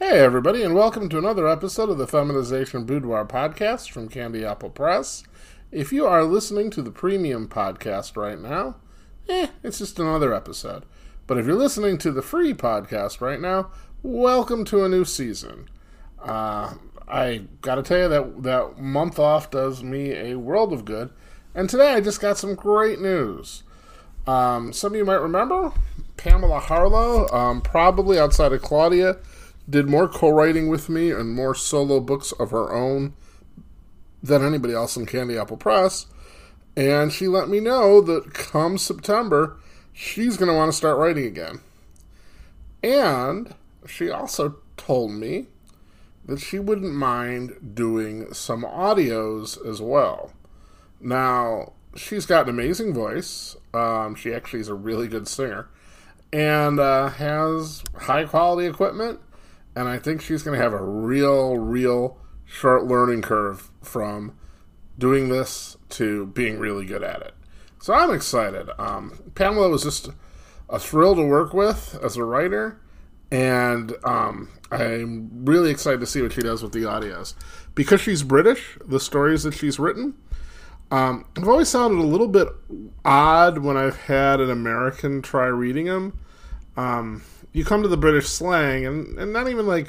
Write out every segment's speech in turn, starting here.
Hey, everybody, and welcome to another episode of the Feminization Boudoir podcast from Candy Apple Press. If you are listening to the premium podcast right now, eh, it's just another episode. But if you're listening to the free podcast right now, welcome to a new season. Uh, I gotta tell you that that month off does me a world of good. And today I just got some great news. Um, some of you might remember Pamela Harlow, um, probably outside of Claudia, did more co-writing with me and more solo books of her own than anybody else in Candy Apple Press. And she let me know that come September, she's going to want to start writing again. And she also told me that she wouldn't mind doing some audios as well. Now, she's got an amazing voice. Um, she actually is a really good singer and uh, has high quality equipment and I think she's going to have a real, real short learning curve from doing this to being really good at it. So I'm excited. Um, Pamela was just a thrill to work with as a writer, and um, I'm really excited to see what she does with the audios. Because she's British, the stories that she's written, um, have always sounded a little bit odd when I've had an American try reading them. Um, you come to the British slang, and, and not even like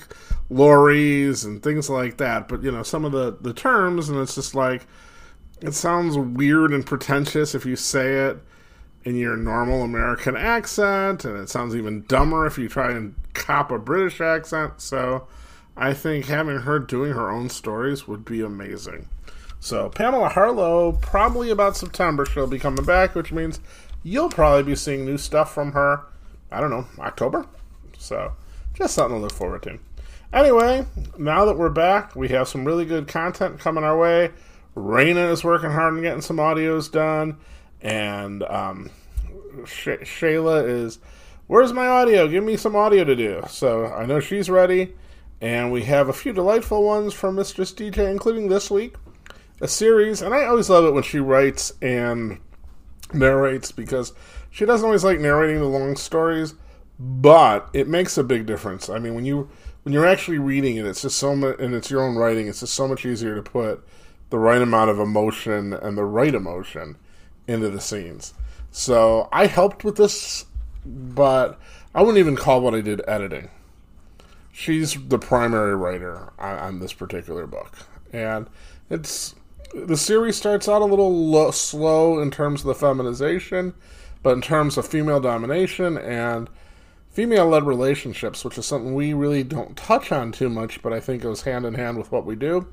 lorries and things like that, but you know some of the the terms, and it's just like it sounds weird and pretentious if you say it in your normal American accent, and it sounds even dumber if you try and cop a British accent. So I think having her doing her own stories would be amazing. So Pamela Harlow, probably about September, she'll be coming back, which means you'll probably be seeing new stuff from her I don't know, October. So just something to look forward to. Anyway, now that we're back, we have some really good content coming our way. Raina is working hard on getting some audios done, and um, Sh- Shayla is, where's my audio? Give me some audio to do. So I know she's ready, and we have a few delightful ones from Mistress DJ, including this week a series. And I always love it when she writes and narrates because she doesn't always like narrating the long stories, but it makes a big difference. I mean, when you when you're actually reading it, it's just so much, and it's your own writing. It's just so much easier to put the right amount of emotion and the right emotion into the scenes. So I helped with this, but I wouldn't even call what I did editing. She's the primary writer on, on this particular book, and it's the series starts out a little lo- slow in terms of the feminization but in terms of female domination and female led relationships, which is something we really don't touch on too much, but I think goes hand in hand with what we do,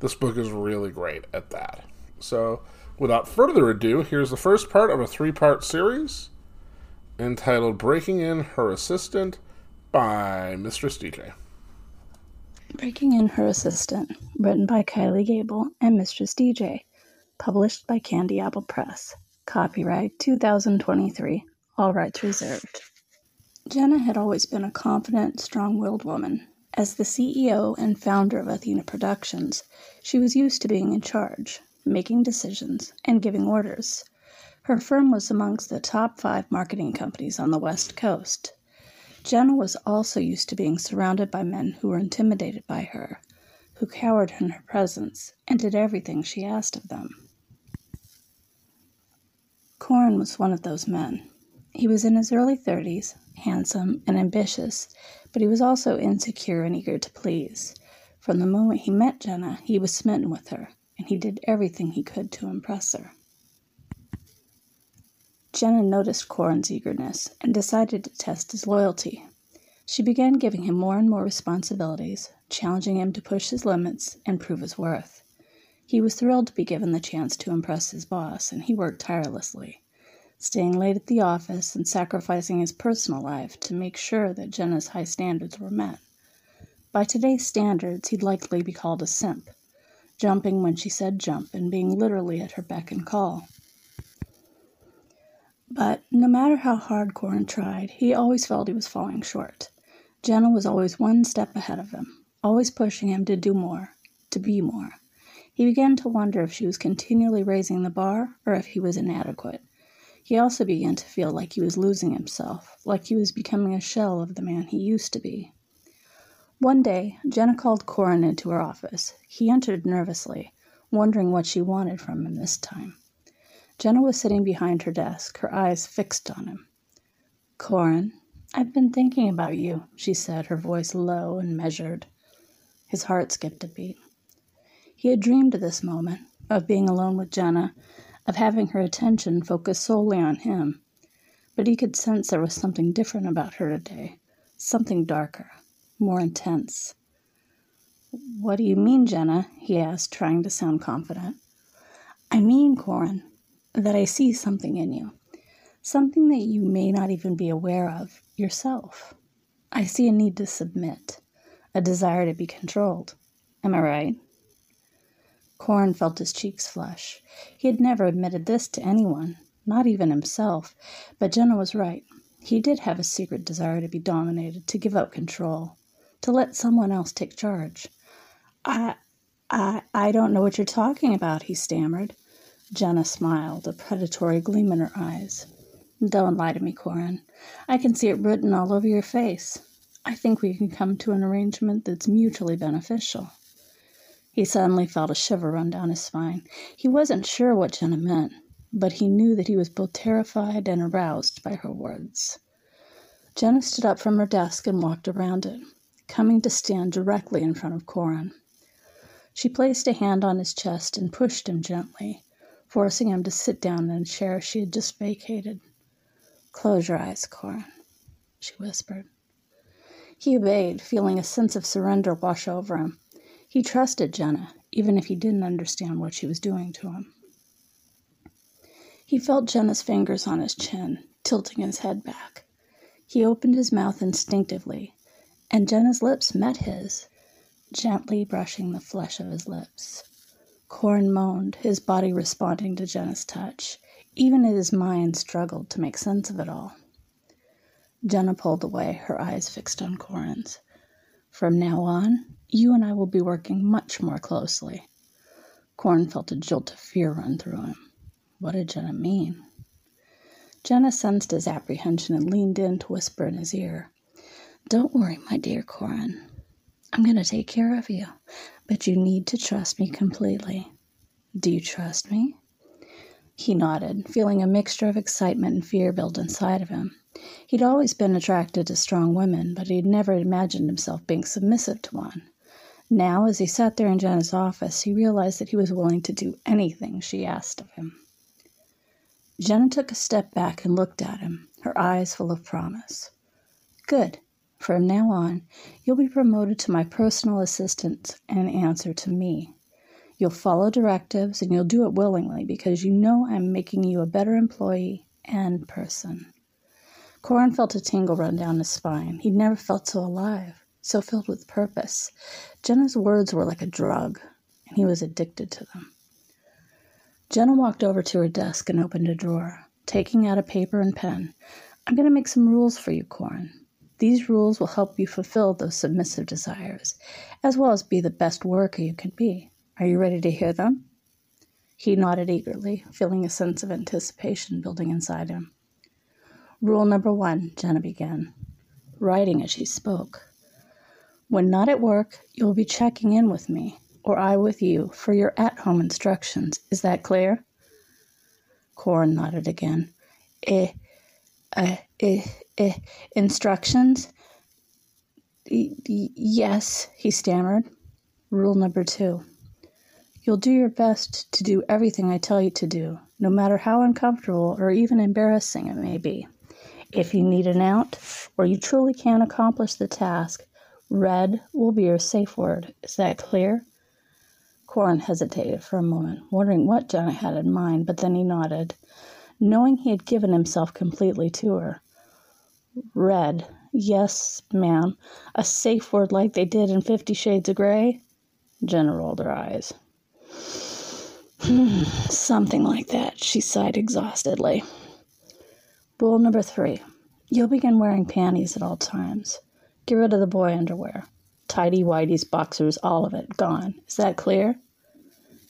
this book is really great at that. So, without further ado, here's the first part of a three part series entitled Breaking In Her Assistant by Mistress DJ. Breaking In Her Assistant, written by Kylie Gable and Mistress DJ, published by Candy Apple Press. Copyright 2023, all rights reserved. Jenna had always been a confident, strong willed woman. As the CEO and founder of Athena Productions, she was used to being in charge, making decisions, and giving orders. Her firm was amongst the top five marketing companies on the West Coast. Jenna was also used to being surrounded by men who were intimidated by her, who cowered in her presence, and did everything she asked of them. Corin was one of those men. He was in his early thirties, handsome and ambitious, but he was also insecure and eager to please. From the moment he met Jenna, he was smitten with her, and he did everything he could to impress her. Jenna noticed Corin's eagerness and decided to test his loyalty. She began giving him more and more responsibilities, challenging him to push his limits and prove his worth. He was thrilled to be given the chance to impress his boss, and he worked tirelessly, staying late at the office and sacrificing his personal life to make sure that Jenna's high standards were met. By today's standards, he'd likely be called a simp, jumping when she said jump and being literally at her beck and call. But no matter how hard Corin tried, he always felt he was falling short. Jenna was always one step ahead of him, always pushing him to do more, to be more. He began to wonder if she was continually raising the bar or if he was inadequate. He also began to feel like he was losing himself, like he was becoming a shell of the man he used to be. One day, Jenna called Corin into her office. He entered nervously, wondering what she wanted from him this time. Jenna was sitting behind her desk, her eyes fixed on him. Corin, I've been thinking about you, she said, her voice low and measured. His heart skipped a beat. He had dreamed of this moment, of being alone with Jenna, of having her attention focused solely on him. But he could sense there was something different about her today, something darker, more intense. What do you mean, Jenna? he asked, trying to sound confident. I mean, Corin, that I see something in you, something that you may not even be aware of yourself. I see a need to submit, a desire to be controlled. Am I right? Corin felt his cheeks flush. He had never admitted this to anyone, not even himself, but Jenna was right. He did have a secret desire to be dominated, to give up control, to let someone else take charge. I, I, I don't know what you're talking about, he stammered. Jenna smiled, a predatory gleam in her eyes. Don't lie to me, Corin. I can see it written all over your face. I think we can come to an arrangement that's mutually beneficial. He suddenly felt a shiver run down his spine. He wasn't sure what Jenna meant, but he knew that he was both terrified and aroused by her words. Jenna stood up from her desk and walked around it, coming to stand directly in front of Corin. She placed a hand on his chest and pushed him gently, forcing him to sit down in a chair she had just vacated. Close your eyes, Corin, she whispered. He obeyed, feeling a sense of surrender wash over him. He trusted Jenna, even if he didn't understand what she was doing to him. He felt Jenna's fingers on his chin, tilting his head back. He opened his mouth instinctively, and Jenna's lips met his, gently brushing the flesh of his lips. Corin moaned, his body responding to Jenna's touch. Even as his mind struggled to make sense of it all. Jenna pulled away, her eyes fixed on Corin's. From now on, you and I will be working much more closely. Corin felt a jolt of fear run through him. What did Jenna mean? Jenna sensed his apprehension and leaned in to whisper in his ear. Don't worry, my dear Corin. I'm going to take care of you, but you need to trust me completely. Do you trust me? He nodded, feeling a mixture of excitement and fear build inside of him. He'd always been attracted to strong women, but he'd never imagined himself being submissive to one. Now, as he sat there in Jenna's office, he realized that he was willing to do anything she asked of him. Jenna took a step back and looked at him, her eyes full of promise. Good. From now on, you'll be promoted to my personal assistant and answer to me. You'll follow directives and you'll do it willingly because you know I'm making you a better employee and person. Corin felt a tingle run down his spine. He'd never felt so alive, so filled with purpose. Jenna's words were like a drug, and he was addicted to them. Jenna walked over to her desk and opened a drawer, taking out a paper and pen. I'm going to make some rules for you, Corin. These rules will help you fulfill those submissive desires, as well as be the best worker you can be. Are you ready to hear them? He nodded eagerly, feeling a sense of anticipation building inside him. Rule number one, Jenna began, writing as she spoke. When not at work, you will be checking in with me, or I with you, for your at home instructions. Is that clear? Corin nodded again. Eh, uh, eh, eh, instructions? Y- yes, he stammered. Rule number two You'll do your best to do everything I tell you to do, no matter how uncomfortable or even embarrassing it may be. If you need an out, or you truly can't accomplish the task, red will be your safe word. Is that clear? Corin hesitated for a moment, wondering what Jenna had in mind, but then he nodded, knowing he had given himself completely to her. Red. Yes, ma'am. A safe word like they did in Fifty Shades of Grey? Jenna rolled her eyes. Hmm, something like that, she sighed exhaustedly. Rule number three you'll begin wearing panties at all times. Get rid of the boy underwear. Tidy whities, boxers, all of it, gone. Is that clear?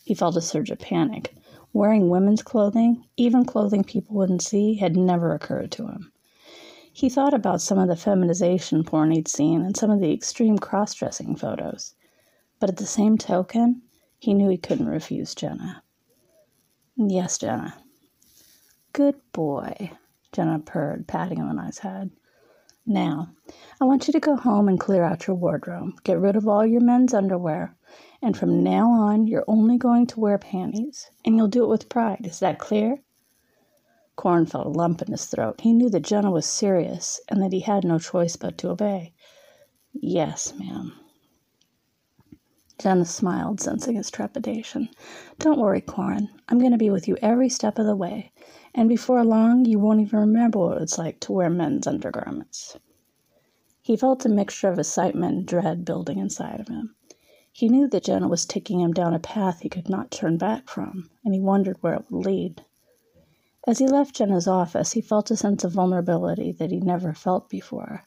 He felt a surge of panic. Wearing women's clothing, even clothing people wouldn't see, had never occurred to him. He thought about some of the feminization porn he'd seen and some of the extreme cross dressing photos. But at the same token, he knew he couldn't refuse Jenna. Yes, Jenna. Good boy, Jenna purred, patting him on his head. Now, I want you to go home and clear out your wardrobe. Get rid of all your men's underwear. And from now on, you're only going to wear panties. And you'll do it with pride. Is that clear? Corin felt a lump in his throat. He knew that Jenna was serious and that he had no choice but to obey. Yes, ma'am. Jenna smiled, sensing his trepidation. Don't worry, Corin. I'm going to be with you every step of the way and before long you won't even remember what it's like to wear men's undergarments. He felt a mixture of excitement and dread building inside of him. He knew that Jenna was taking him down a path he could not turn back from, and he wondered where it would lead. As he left Jenna's office, he felt a sense of vulnerability that he never felt before.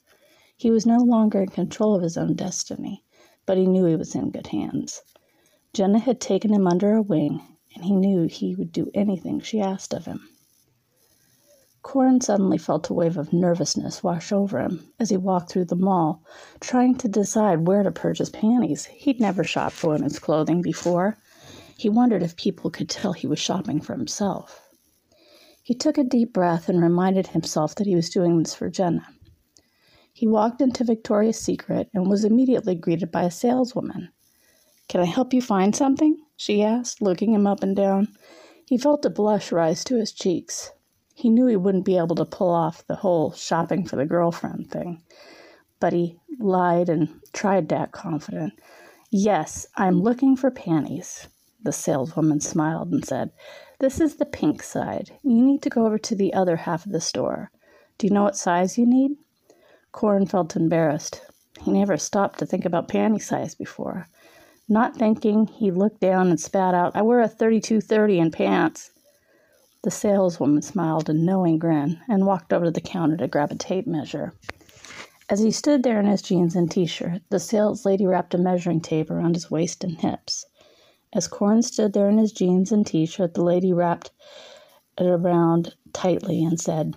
He was no longer in control of his own destiny, but he knew he was in good hands. Jenna had taken him under her wing, and he knew he would do anything she asked of him. Corin suddenly felt a wave of nervousness wash over him as he walked through the mall, trying to decide where to purchase panties. He'd never shopped for women's clothing before. He wondered if people could tell he was shopping for himself. He took a deep breath and reminded himself that he was doing this for Jenna. He walked into Victoria's Secret and was immediately greeted by a saleswoman. Can I help you find something? she asked, looking him up and down. He felt a blush rise to his cheeks. He knew he wouldn't be able to pull off the whole shopping for the girlfriend thing, but he lied and tried to act confident. Yes, I'm looking for panties. The saleswoman smiled and said, This is the pink side. You need to go over to the other half of the store. Do you know what size you need? Corin felt embarrassed. He never stopped to think about panty size before. Not thinking, he looked down and spat out, I wear a 3230 in pants. The saleswoman smiled a knowing grin and walked over to the counter to grab a tape measure. As he stood there in his jeans and t shirt, the sales lady wrapped a measuring tape around his waist and hips. As Corin stood there in his jeans and t shirt, the lady wrapped it around tightly and said,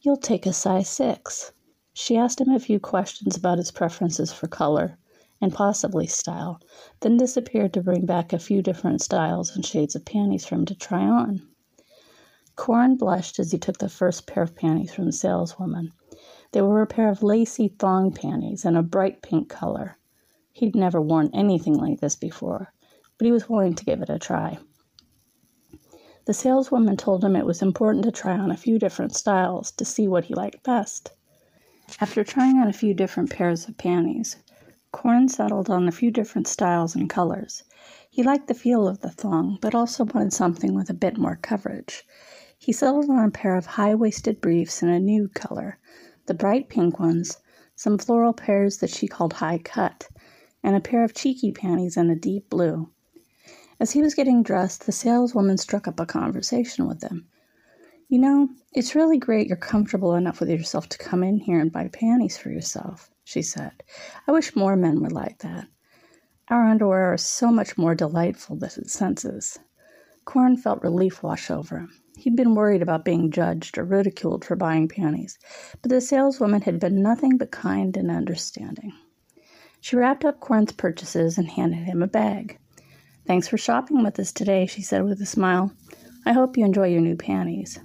You'll take a size six. She asked him a few questions about his preferences for color and possibly style, then disappeared to bring back a few different styles and shades of panties for him to try on. Corin blushed as he took the first pair of panties from the saleswoman. They were a pair of lacy thong panties in a bright pink color. He'd never worn anything like this before, but he was willing to give it a try. The saleswoman told him it was important to try on a few different styles to see what he liked best. After trying on a few different pairs of panties, Corin settled on a few different styles and colors. He liked the feel of the thong, but also wanted something with a bit more coverage. He settled on a pair of high waisted briefs in a nude color, the bright pink ones, some floral pairs that she called high cut, and a pair of cheeky panties in a deep blue. As he was getting dressed, the saleswoman struck up a conversation with him. You know, it's really great you're comfortable enough with yourself to come in here and buy panties for yourself, she said. I wish more men were like that. Our underwear is so much more delightful than its senses. Corin felt relief wash over him. He'd been worried about being judged or ridiculed for buying panties, but the saleswoman had been nothing but kind and understanding. She wrapped up Corin's purchases and handed him a bag. Thanks for shopping with us today, she said with a smile. I hope you enjoy your new panties.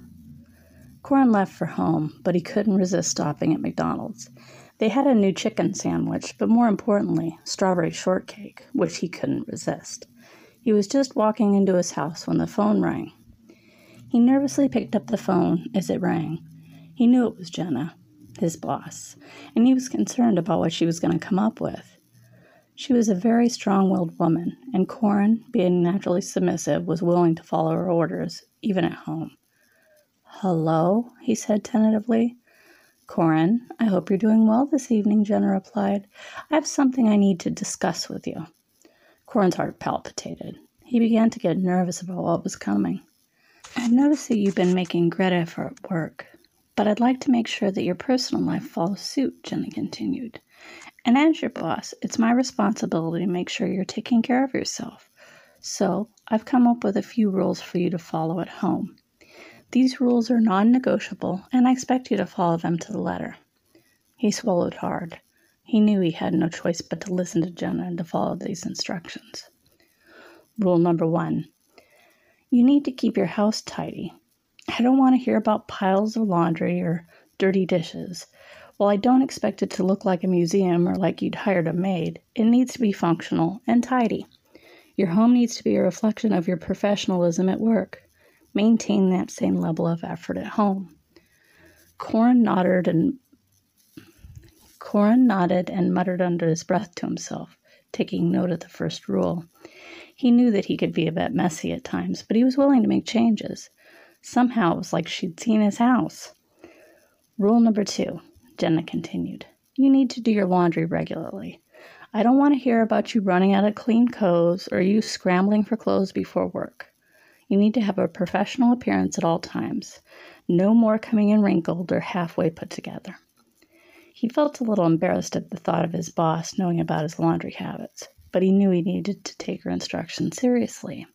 Corin left for home, but he couldn't resist stopping at McDonald's. They had a new chicken sandwich, but more importantly, strawberry shortcake, which he couldn't resist. He was just walking into his house when the phone rang. He nervously picked up the phone as it rang. He knew it was Jenna, his boss, and he was concerned about what she was going to come up with. She was a very strong willed woman, and Corin, being naturally submissive, was willing to follow her orders, even at home. Hello, he said tentatively. Corin, I hope you're doing well this evening, Jenna replied. I have something I need to discuss with you. Corin's heart palpitated. He began to get nervous about what was coming. I've noticed that you've been making great effort at work, but I'd like to make sure that your personal life follows suit, Jenna continued. And as your boss, it's my responsibility to make sure you're taking care of yourself. So, I've come up with a few rules for you to follow at home. These rules are non negotiable, and I expect you to follow them to the letter. He swallowed hard. He knew he had no choice but to listen to Jenna and to follow these instructions. Rule number one you need to keep your house tidy. I don't want to hear about piles of laundry or dirty dishes. While I don't expect it to look like a museum or like you'd hired a maid, it needs to be functional and tidy. Your home needs to be a reflection of your professionalism at work. Maintain that same level of effort at home. Corin nodded and Corin nodded and muttered under his breath to himself, taking note of the first rule. He knew that he could be a bit messy at times, but he was willing to make changes. Somehow it was like she'd seen his house. Rule number two, Jenna continued. You need to do your laundry regularly. I don't want to hear about you running out of clean clothes or you scrambling for clothes before work. You need to have a professional appearance at all times. No more coming in wrinkled or halfway put together. He felt a little embarrassed at the thought of his boss knowing about his laundry habits, but he knew he needed to take her instructions seriously.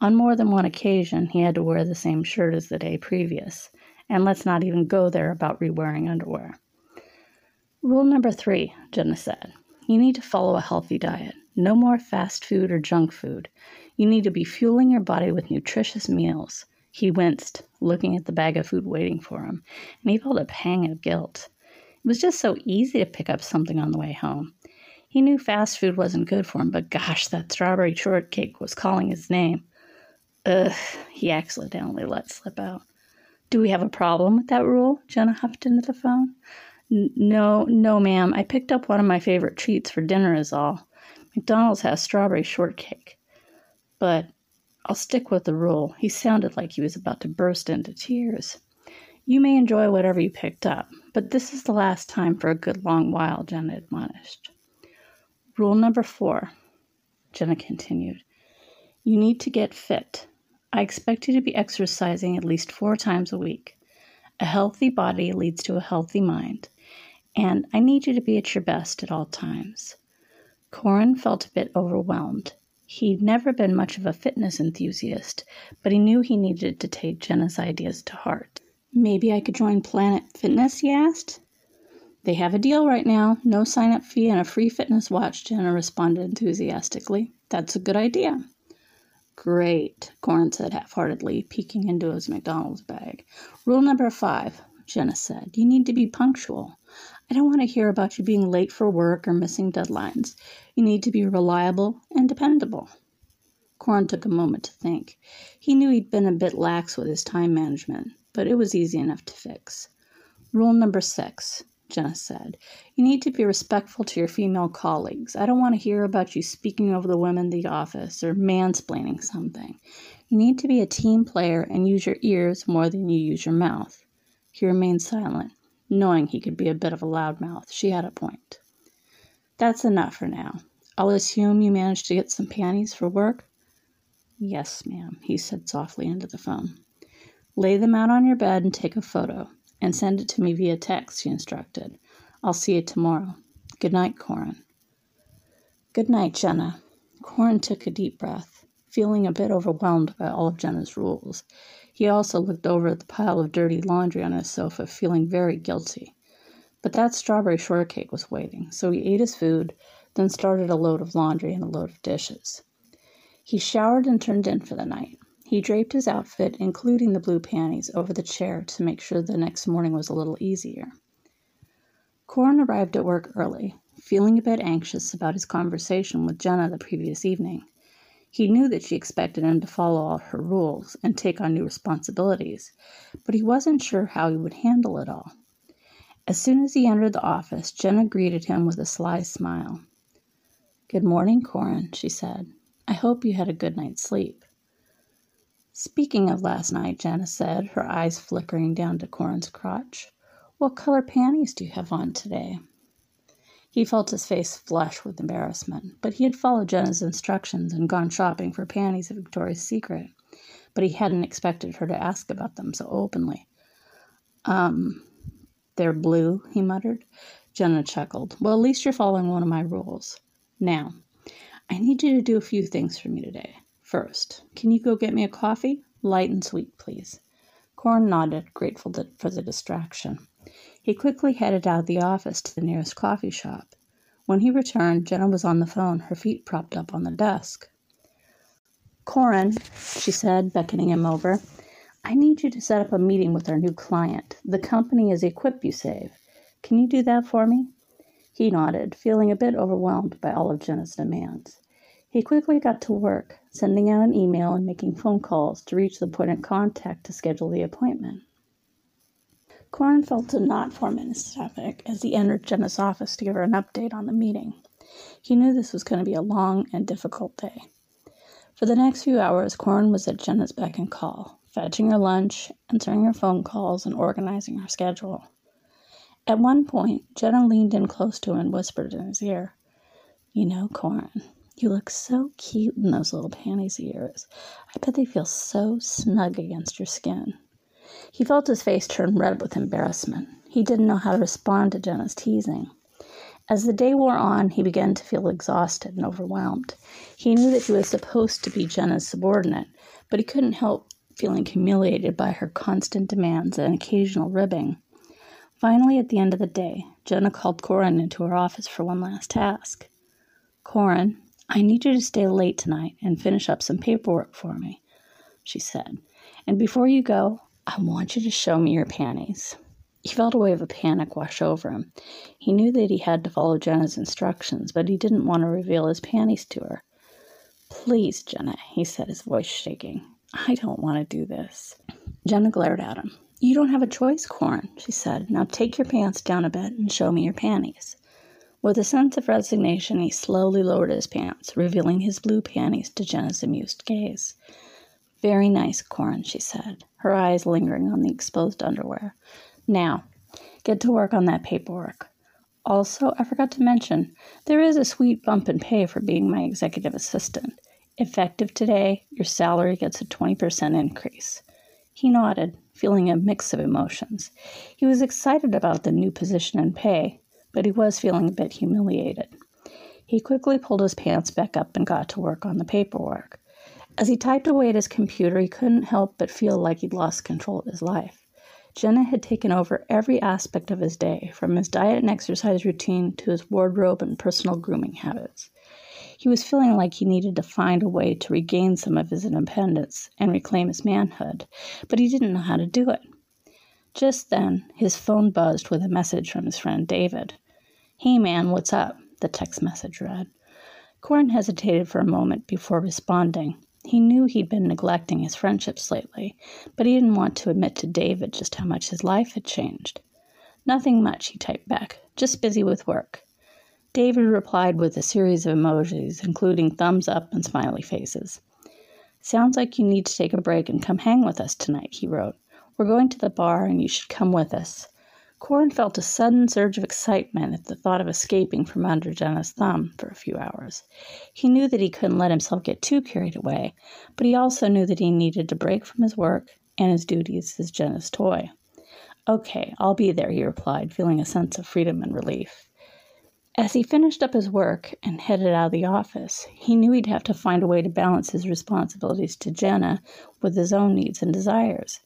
On more than one occasion, he had to wear the same shirt as the day previous, and let's not even go there about rewearing underwear. Rule number three, Jenna said you need to follow a healthy diet. No more fast food or junk food. You need to be fueling your body with nutritious meals. He winced, looking at the bag of food waiting for him, and he felt a pang of guilt. It was just so easy to pick up something on the way home. He knew fast food wasn't good for him, but gosh, that strawberry shortcake was calling his name. Ugh, he accidentally let slip out. Do we have a problem with that rule? Jenna huffed into the phone. No, no, ma'am. I picked up one of my favorite treats for dinner, is all. McDonald's has strawberry shortcake. But I'll stick with the rule. He sounded like he was about to burst into tears. You may enjoy whatever you picked up, but this is the last time for a good long while, Jenna admonished. Rule number four, Jenna continued. You need to get fit. I expect you to be exercising at least four times a week. A healthy body leads to a healthy mind, and I need you to be at your best at all times. Corin felt a bit overwhelmed. He'd never been much of a fitness enthusiast, but he knew he needed to take Jenna's ideas to heart. Maybe I could join Planet Fitness, he asked. They have a deal right now no sign up fee and a free fitness watch, Jenna responded enthusiastically. That's a good idea. Great, Corin said half heartedly, peeking into his McDonald's bag. Rule number five, Jenna said. You need to be punctual. I don't want to hear about you being late for work or missing deadlines. You need to be reliable and dependable. Corin took a moment to think. He knew he'd been a bit lax with his time management, but it was easy enough to fix. Rule number six, Jenna said. You need to be respectful to your female colleagues. I don't want to hear about you speaking over the women in the office or mansplaining something. You need to be a team player and use your ears more than you use your mouth. He remained silent, knowing he could be a bit of a loudmouth. She had a point. That's enough for now. I'll assume you managed to get some panties for work? Yes, ma'am, he said softly into the phone. Lay them out on your bed and take a photo, and send it to me via text, she instructed. I'll see you tomorrow. Good night, Corin. Good night, Jenna. Corin took a deep breath, feeling a bit overwhelmed by all of Jenna's rules. He also looked over at the pile of dirty laundry on his sofa, feeling very guilty. But that strawberry shortcake was waiting, so he ate his food, then started a load of laundry and a load of dishes. He showered and turned in for the night. He draped his outfit, including the blue panties, over the chair to make sure the next morning was a little easier. Corin arrived at work early, feeling a bit anxious about his conversation with Jenna the previous evening. He knew that she expected him to follow all her rules and take on new responsibilities, but he wasn't sure how he would handle it all. As soon as he entered the office, Jenna greeted him with a sly smile. Good morning, Corin, she said. I hope you had a good night's sleep. Speaking of last night, Jenna said, her eyes flickering down to Corin's crotch, what color panties do you have on today? He felt his face flush with embarrassment, but he had followed Jenna's instructions and gone shopping for panties at Victoria's Secret. But he hadn't expected her to ask about them so openly. Um, they're blue, he muttered. Jenna chuckled. Well, at least you're following one of my rules. Now, I need you to do a few things for me today. First, can you go get me a coffee? Light and sweet, please. Corin nodded, grateful for the distraction. He quickly headed out of the office to the nearest coffee shop. When he returned, Jenna was on the phone, her feet propped up on the desk. Corin, she said, beckoning him over, I need you to set up a meeting with our new client. The company is EquipUSave. Can you do that for me? He nodded, feeling a bit overwhelmed by all of Jenna's demands. He quickly got to work, sending out an email and making phone calls to reach the point of contact to schedule the appointment. Corin felt a knot form his stomach as he entered Jenna's office to give her an update on the meeting. He knew this was going to be a long and difficult day. For the next few hours, Corin was at Jenna's beck and call, fetching her lunch, answering her phone calls, and organizing her schedule. At one point, Jenna leaned in close to him and whispered in his ear, You know, Corin, you look so cute in those little panties of yours. I bet they feel so snug against your skin. He felt his face turn red with embarrassment. He didn't know how to respond to Jenna's teasing. As the day wore on, he began to feel exhausted and overwhelmed. He knew that he was supposed to be Jenna's subordinate, but he couldn't help feeling humiliated by her constant demands and occasional ribbing. Finally, at the end of the day, Jenna called Corin into her office for one last task. Corin, I need you to stay late tonight and finish up some paperwork for me, she said. And before you go, I want you to show me your panties. He felt a wave of panic wash over him. He knew that he had to follow Jenna's instructions, but he didn't want to reveal his panties to her. Please, Jenna, he said, his voice shaking. I don't want to do this. Jenna glared at him. You don't have a choice, Corin, she said. Now take your pants down a bit and show me your panties. With a sense of resignation, he slowly lowered his pants, revealing his blue panties to Jenna's amused gaze. Very nice, Corin, she said, her eyes lingering on the exposed underwear. Now, get to work on that paperwork. Also, I forgot to mention, there is a sweet bump in pay for being my executive assistant. Effective today, your salary gets a 20% increase. He nodded, feeling a mix of emotions. He was excited about the new position and pay, but he was feeling a bit humiliated. He quickly pulled his pants back up and got to work on the paperwork. As he typed away at his computer, he couldn't help but feel like he'd lost control of his life. Jenna had taken over every aspect of his day, from his diet and exercise routine to his wardrobe and personal grooming habits. He was feeling like he needed to find a way to regain some of his independence and reclaim his manhood, but he didn't know how to do it. Just then, his phone buzzed with a message from his friend David. Hey man, what's up? The text message read. Corin hesitated for a moment before responding. He knew he'd been neglecting his friendships lately, but he didn't want to admit to David just how much his life had changed. Nothing much, he typed back. Just busy with work. David replied with a series of emojis, including thumbs up and smiley faces. Sounds like you need to take a break and come hang with us tonight, he wrote. We're going to the bar and you should come with us. Corin felt a sudden surge of excitement at the thought of escaping from under Jenna's thumb for a few hours. He knew that he couldn't let himself get too carried away, but he also knew that he needed to break from his work and his duties as Jenna's toy. Okay, I'll be there, he replied, feeling a sense of freedom and relief. As he finished up his work and headed out of the office, he knew he'd have to find a way to balance his responsibilities to Jenna with his own needs and desires.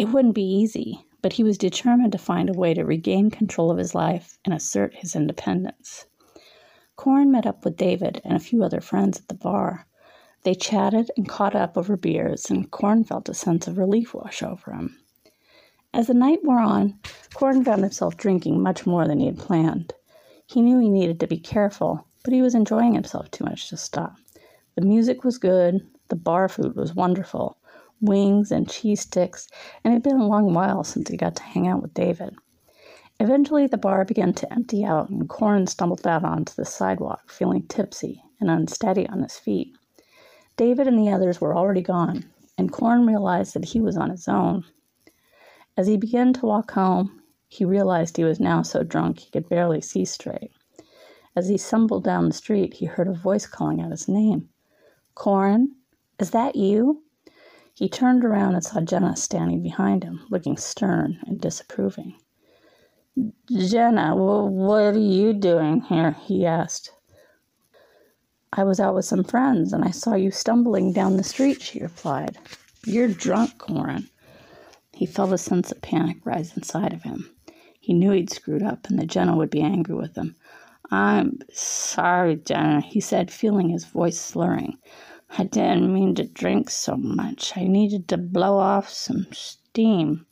It wouldn't be easy, but he was determined to find a way to regain control of his life and assert his independence. Corin met up with David and a few other friends at the bar. They chatted and caught up over beers, and Corin felt a sense of relief wash over him. As the night wore on, Corin found himself drinking much more than he had planned. He knew he needed to be careful, but he was enjoying himself too much to stop. The music was good, the bar food was wonderful, wings, and cheese sticks, and it had been a long while since he got to hang out with David. Eventually, the bar began to empty out, and Corin stumbled out onto the sidewalk, feeling tipsy and unsteady on his feet. David and the others were already gone, and Corin realized that he was on his own. As he began to walk home, he realized he was now so drunk he could barely see straight. As he stumbled down the street, he heard a voice calling out his name. Corin, is that you? He turned around and saw Jenna standing behind him, looking stern and disapproving. Jenna, what are you doing here? he asked. I was out with some friends and I saw you stumbling down the street, she replied. You're drunk, Corin. He felt a sense of panic rise inside of him. He knew he'd screwed up and that Jenna would be angry with him. I'm sorry, Jenna, he said, feeling his voice slurring. I didn't mean to drink so much. I needed to blow off some steam.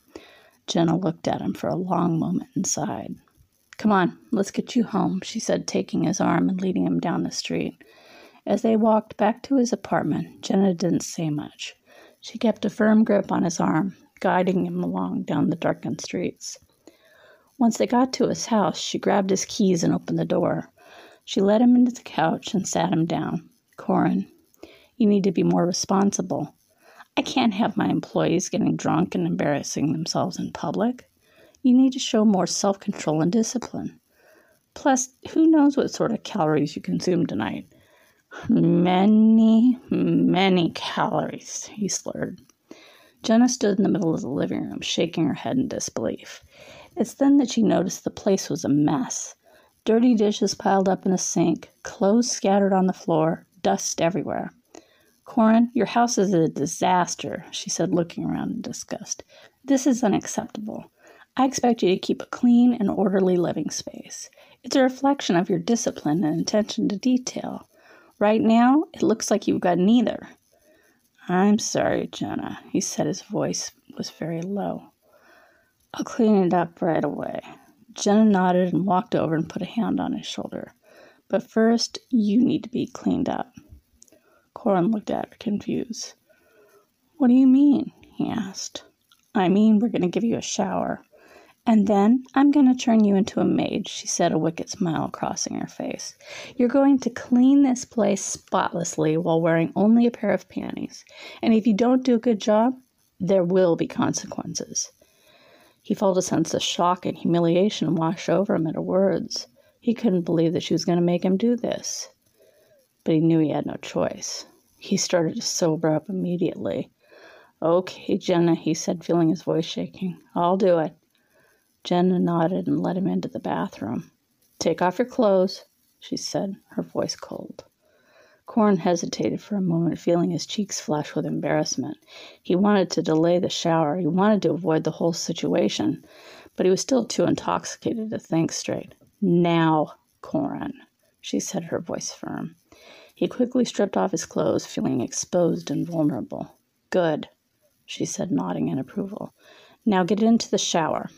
Jenna looked at him for a long moment and sighed. Come on, let's get you home, she said, taking his arm and leading him down the street. As they walked back to his apartment, Jenna didn't say much. She kept a firm grip on his arm, guiding him along down the darkened streets. Once they got to his house, she grabbed his keys and opened the door. She led him into the couch and sat him down. Corin, you need to be more responsible. I can't have my employees getting drunk and embarrassing themselves in public. You need to show more self control and discipline. Plus, who knows what sort of calories you consumed tonight? Many, many calories, he slurred. Jenna stood in the middle of the living room, shaking her head in disbelief. It's then that she noticed the place was a mess. Dirty dishes piled up in the sink, clothes scattered on the floor, dust everywhere. Corin, your house is a disaster, she said, looking around in disgust. This is unacceptable. I expect you to keep a clean and orderly living space. It's a reflection of your discipline and attention to detail. Right now, it looks like you've got neither. I'm sorry, Jenna, he said. His voice was very low. I'll clean it up right away. Jenna nodded and walked over and put a hand on his shoulder. But first, you need to be cleaned up. Corin looked at her, confused. What do you mean? he asked. I mean, we're going to give you a shower. And then I'm going to turn you into a maid, she said, a wicked smile crossing her face. You're going to clean this place spotlessly while wearing only a pair of panties. And if you don't do a good job, there will be consequences. He felt a sense of shock and humiliation wash over him at her words. He couldn't believe that she was going to make him do this. But he knew he had no choice. He started to sober up immediately. Okay, Jenna, he said, feeling his voice shaking. I'll do it. Jenna nodded and led him into the bathroom. Take off your clothes, she said, her voice cold. Corin hesitated for a moment, feeling his cheeks flush with embarrassment. He wanted to delay the shower. He wanted to avoid the whole situation, but he was still too intoxicated to think straight. Now, Corin, she said, her voice firm. He quickly stripped off his clothes, feeling exposed and vulnerable. Good, she said, nodding in approval. Now get into the shower.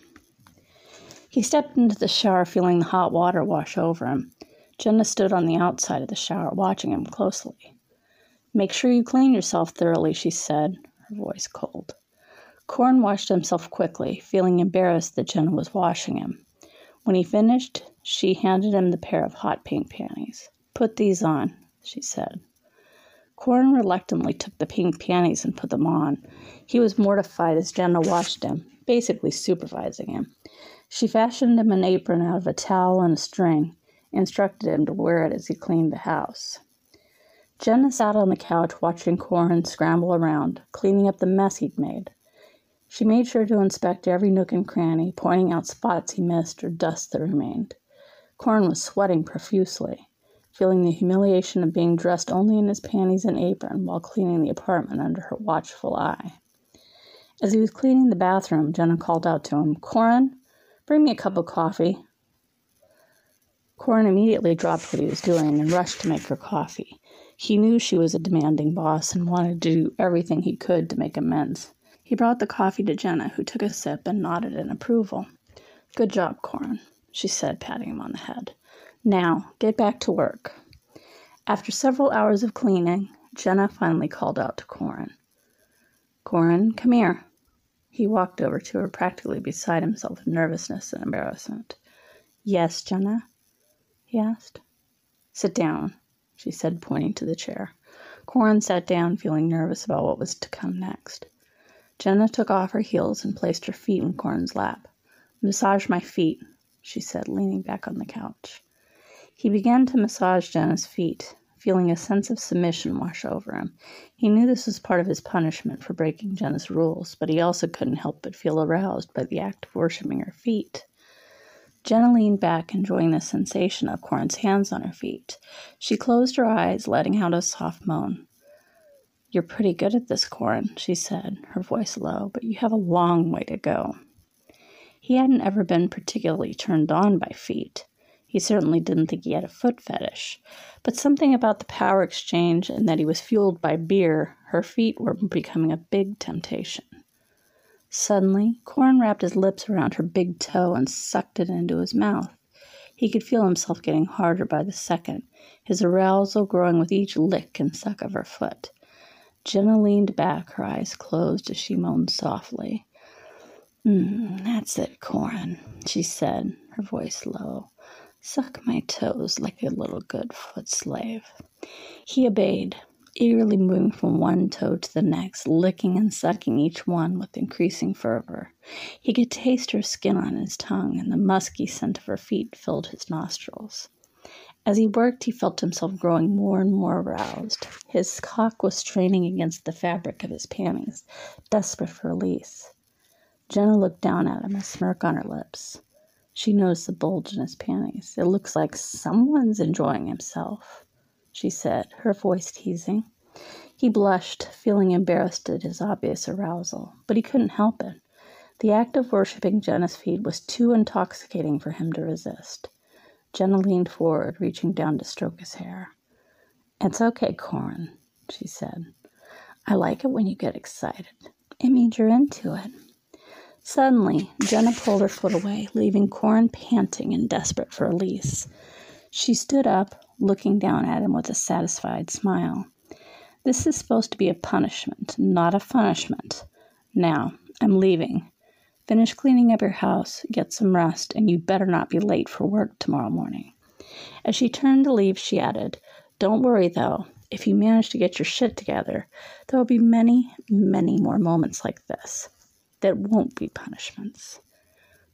He stepped into the shower, feeling the hot water wash over him. Jenna stood on the outside of the shower, watching him closely. Make sure you clean yourself thoroughly, she said, her voice cold. Corin washed himself quickly, feeling embarrassed that Jenna was washing him. When he finished, she handed him the pair of hot pink panties. Put these on, she said. Corin reluctantly took the pink panties and put them on. He was mortified as Jenna watched him, basically supervising him. She fashioned him an apron out of a towel and a string instructed him to wear it as he cleaned the house. Jenna sat on the couch watching Corin scramble around, cleaning up the mess he'd made. She made sure to inspect every nook and cranny, pointing out spots he missed or dust that remained. Corin was sweating profusely, feeling the humiliation of being dressed only in his panties and apron while cleaning the apartment under her watchful eye. As he was cleaning the bathroom, Jenna called out to him, Corin, bring me a cup of coffee. Corin immediately dropped what he was doing and rushed to make her coffee. He knew she was a demanding boss and wanted to do everything he could to make amends. He brought the coffee to Jenna, who took a sip and nodded in approval. Good job, Corin, she said, patting him on the head. Now, get back to work. After several hours of cleaning, Jenna finally called out to Corin. Corin, come here. He walked over to her, practically beside himself with nervousness and embarrassment. Yes, Jenna? he asked. Sit down, she said, pointing to the chair. Corin sat down, feeling nervous about what was to come next. Jenna took off her heels and placed her feet in Corin's lap. Massage my feet, she said, leaning back on the couch. He began to massage Jenna's feet, feeling a sense of submission wash over him. He knew this was part of his punishment for breaking Jenna's rules, but he also couldn't help but feel aroused by the act of worshiping her feet. Jenna leaned back, enjoying the sensation of Corin's hands on her feet. She closed her eyes, letting out a soft moan. You're pretty good at this, Corin, she said, her voice low, but you have a long way to go. He He hadn't ever been particularly turned on by feet. He certainly didn't think he had a foot fetish, but something about the power exchange and that he was fueled by beer, her feet were becoming a big temptation. Suddenly, Corin wrapped his lips around her big toe and sucked it into his mouth. He could feel himself getting harder by the second, his arousal growing with each lick and suck of her foot. Jenna leaned back, her eyes closed as she moaned softly. Mm, that's it, Corin, she said, her voice low. Suck my toes like a little good foot slave. He obeyed, eagerly moving from one toe to the next, licking and sucking each one with increasing fervor. He could taste her skin on his tongue, and the musky scent of her feet filled his nostrils. As he worked, he felt himself growing more and more aroused. His cock was straining against the fabric of his panties, desperate for release. Jenna looked down at him, a smirk on her lips. She noticed the bulge in his panties. It looks like someone's enjoying himself, she said, her voice teasing. He blushed, feeling embarrassed at his obvious arousal, but he couldn't help it. The act of worshipping Jenna's feet was too intoxicating for him to resist. Jenna leaned forward, reaching down to stroke his hair. It's okay, Corin, she said. I like it when you get excited. It means you're into it. Suddenly, Jenna pulled her foot away, leaving Corin panting and desperate for release. She stood up, looking down at him with a satisfied smile. This is supposed to be a punishment, not a punishment. Now, I'm leaving. Finish cleaning up your house, get some rest, and you better not be late for work tomorrow morning. As she turned to leave, she added, Don't worry, though. If you manage to get your shit together, there will be many, many more moments like this that won't be punishments.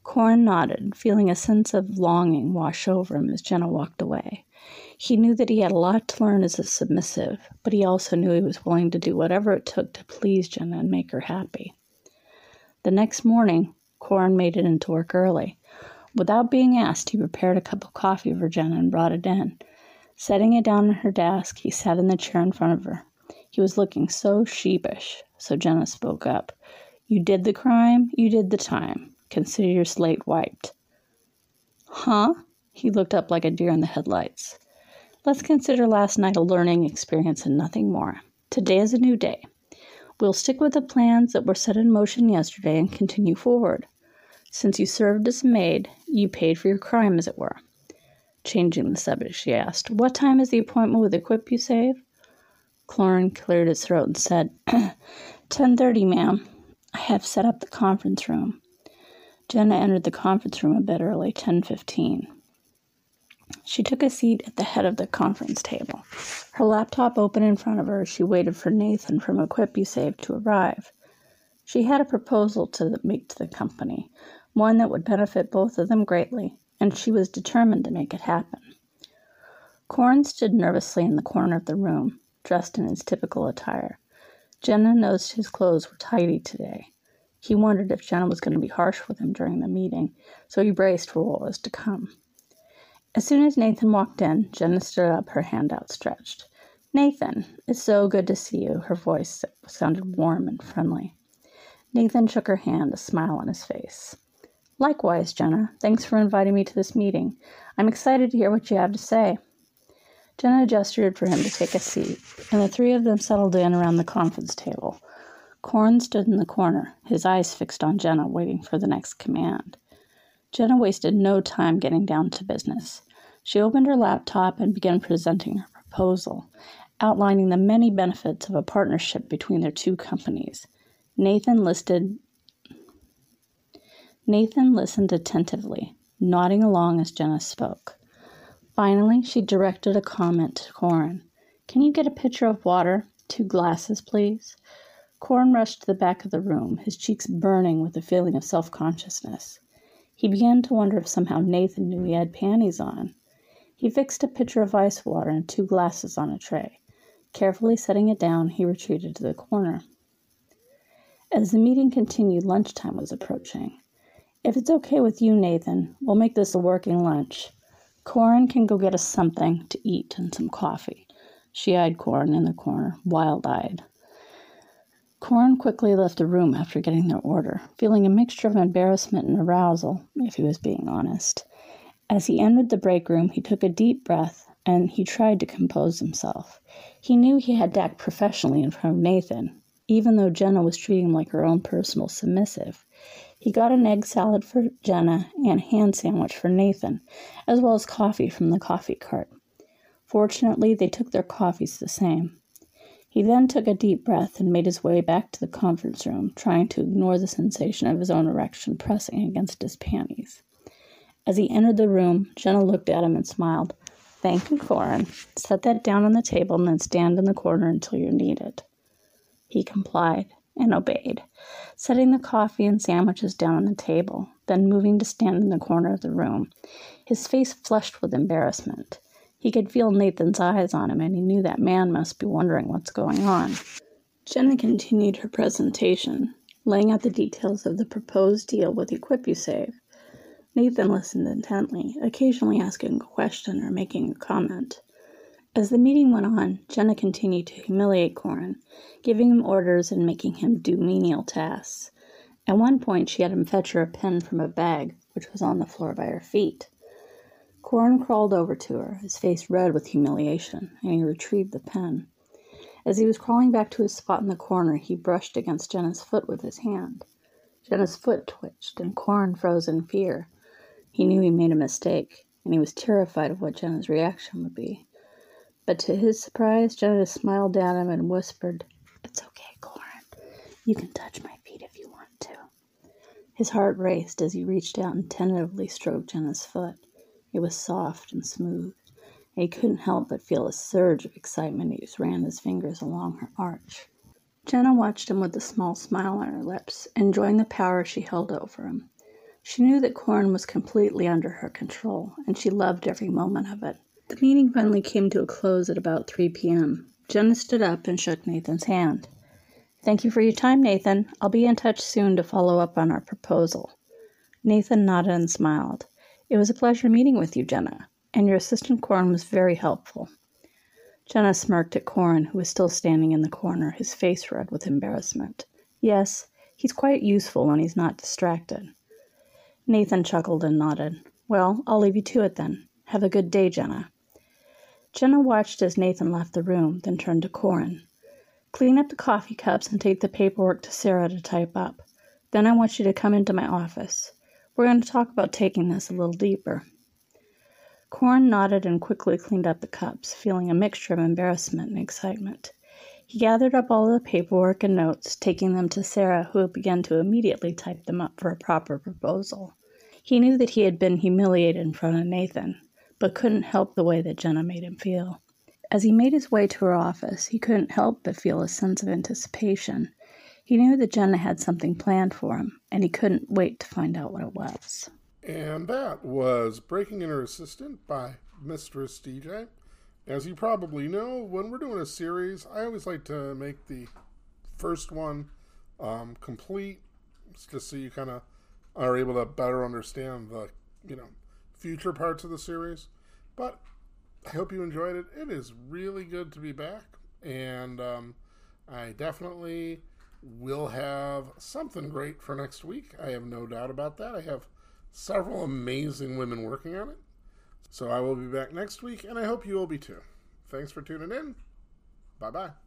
Corin nodded, feeling a sense of longing wash over him as Jenna walked away. He knew that he had a lot to learn as a submissive, but he also knew he was willing to do whatever it took to please Jenna and make her happy. The next morning, Corin made it into work early. Without being asked, he prepared a cup of coffee for Jenna and brought it in. Setting it down on her desk, he sat in the chair in front of her. He was looking so sheepish, so Jenna spoke up. You did the crime, you did the time. Consider your slate wiped. Huh? He looked up like a deer in the headlights. Let's consider last night a learning experience and nothing more. Today is a new day. We'll stick with the plans that were set in motion yesterday and continue forward. Since you served as a maid, you paid for your crime, as it were. Changing the subject, she asked, What time is the appointment with EquipUSave? Corin cleared his throat and said, Ten thirty, ma'am. I have set up the conference room. Jenna entered the conference room a bit early, 10:15. She took a seat at the head of the conference table. Her laptop open in front of her, she waited for Nathan from EquipUSave to arrive. She had a proposal to make to the company, one that would benefit both of them greatly, and she was determined to make it happen. Corin stood nervously in the corner of the room, dressed in his typical attire. Jenna noticed his clothes were tidy today. He wondered if Jenna was going to be harsh with him during the meeting, so he braced for what was to come. As soon as Nathan walked in, Jenna stood up, her hand outstretched. Nathan, it's so good to see you. Her voice sounded warm and friendly. Nathan shook her hand, a smile on his face. Likewise, Jenna. Thanks for inviting me to this meeting. I'm excited to hear what you have to say. Jenna gestured for him to take a seat, and the three of them settled in around the conference table. Corin stood in the corner, his eyes fixed on Jenna, waiting for the next command. Jenna wasted no time getting down to business. She opened her laptop and began presenting her proposal, outlining the many benefits of a partnership between their two companies. Nathan listed Nathan listened attentively, nodding along as Jenna spoke. Finally, she directed a comment to Corin. Can you get a pitcher of water? Two glasses, please. Corin rushed to the back of the room, his cheeks burning with a feeling of self consciousness. He began to wonder if somehow Nathan knew he had panties on. He fixed a pitcher of ice water and two glasses on a tray. Carefully setting it down, he retreated to the corner. As the meeting continued, lunchtime was approaching. If it's okay with you, Nathan, we'll make this a working lunch. Corin can go get us something to eat and some coffee. She eyed Corin in the corner, wild eyed. Corin quickly left the room after getting their order, feeling a mixture of embarrassment and arousal, if he was being honest. As he entered the break room, he took a deep breath and he tried to compose himself. He knew he had to act professionally in front of Nathan, even though Jenna was treating him like her own personal submissive. He got an egg salad for Jenna and a ham sandwich for Nathan, as well as coffee from the coffee cart. Fortunately, they took their coffees the same. He then took a deep breath and made his way back to the conference room, trying to ignore the sensation of his own erection pressing against his panties. As he entered the room, Jenna looked at him and smiled. Thank you, Corin. Set that down on the table and then stand in the corner until you're needed. He complied and obeyed, setting the coffee and sandwiches down on the table, then moving to stand in the corner of the room, his face flushed with embarrassment. He could feel Nathan's eyes on him, and he knew that man must be wondering what's going on. Jenna continued her presentation, laying out the details of the proposed deal with EquipUSave. Nathan listened intently, occasionally asking a question or making a comment. As the meeting went on, Jenna continued to humiliate Corin, giving him orders and making him do menial tasks. At one point, she had him fetch her a pen from a bag, which was on the floor by her feet. Corin crawled over to her, his face red with humiliation, and he retrieved the pen. As he was crawling back to his spot in the corner, he brushed against Jenna's foot with his hand. Jenna's foot twitched, and Corin froze in fear. He knew he made a mistake, and he was terrified of what Jenna's reaction would be. But to his surprise, Jenna smiled at him and whispered, It's okay, Corin. You can touch my feet if you want to. His heart raced as he reached out and tentatively stroked Jenna's foot. It was soft and smooth, and he couldn't help but feel a surge of excitement as he ran his fingers along her arch. Jenna watched him with a small smile on her lips, enjoying the power she held over him. She knew that Corin was completely under her control, and she loved every moment of it. The meeting finally came to a close at about 3 p.m. Jenna stood up and shook Nathan's hand. Thank you for your time, Nathan. I'll be in touch soon to follow up on our proposal. Nathan nodded and smiled. It was a pleasure meeting with you, Jenna, and your assistant Corin was very helpful. Jenna smirked at Corin, who was still standing in the corner, his face red with embarrassment. Yes, he's quite useful when he's not distracted. Nathan chuckled and nodded. Well, I'll leave you to it then. Have a good day, Jenna. Jenna watched as Nathan left the room, then turned to Corin. Clean up the coffee cups and take the paperwork to Sarah to type up. Then I want you to come into my office. We're going to talk about taking this a little deeper. Corin nodded and quickly cleaned up the cups, feeling a mixture of embarrassment and excitement. He gathered up all the paperwork and notes, taking them to Sarah, who began to immediately type them up for a proper proposal. He knew that he had been humiliated in front of Nathan, but couldn't help the way that Jenna made him feel. As he made his way to her office, he couldn't help but feel a sense of anticipation. He knew that Jenna had something planned for him, and he couldn't wait to find out what it was. And that was Breaking In Her Assistant by Mistress DJ. As you probably know, when we're doing a series, I always like to make the first one um, complete, just so you kind of are able to better understand the, you know, future parts of the series. But I hope you enjoyed it. It is really good to be back, and um, I definitely will have something great for next week. I have no doubt about that. I have several amazing women working on it. So I will be back next week, and I hope you will be too. Thanks for tuning in. Bye bye.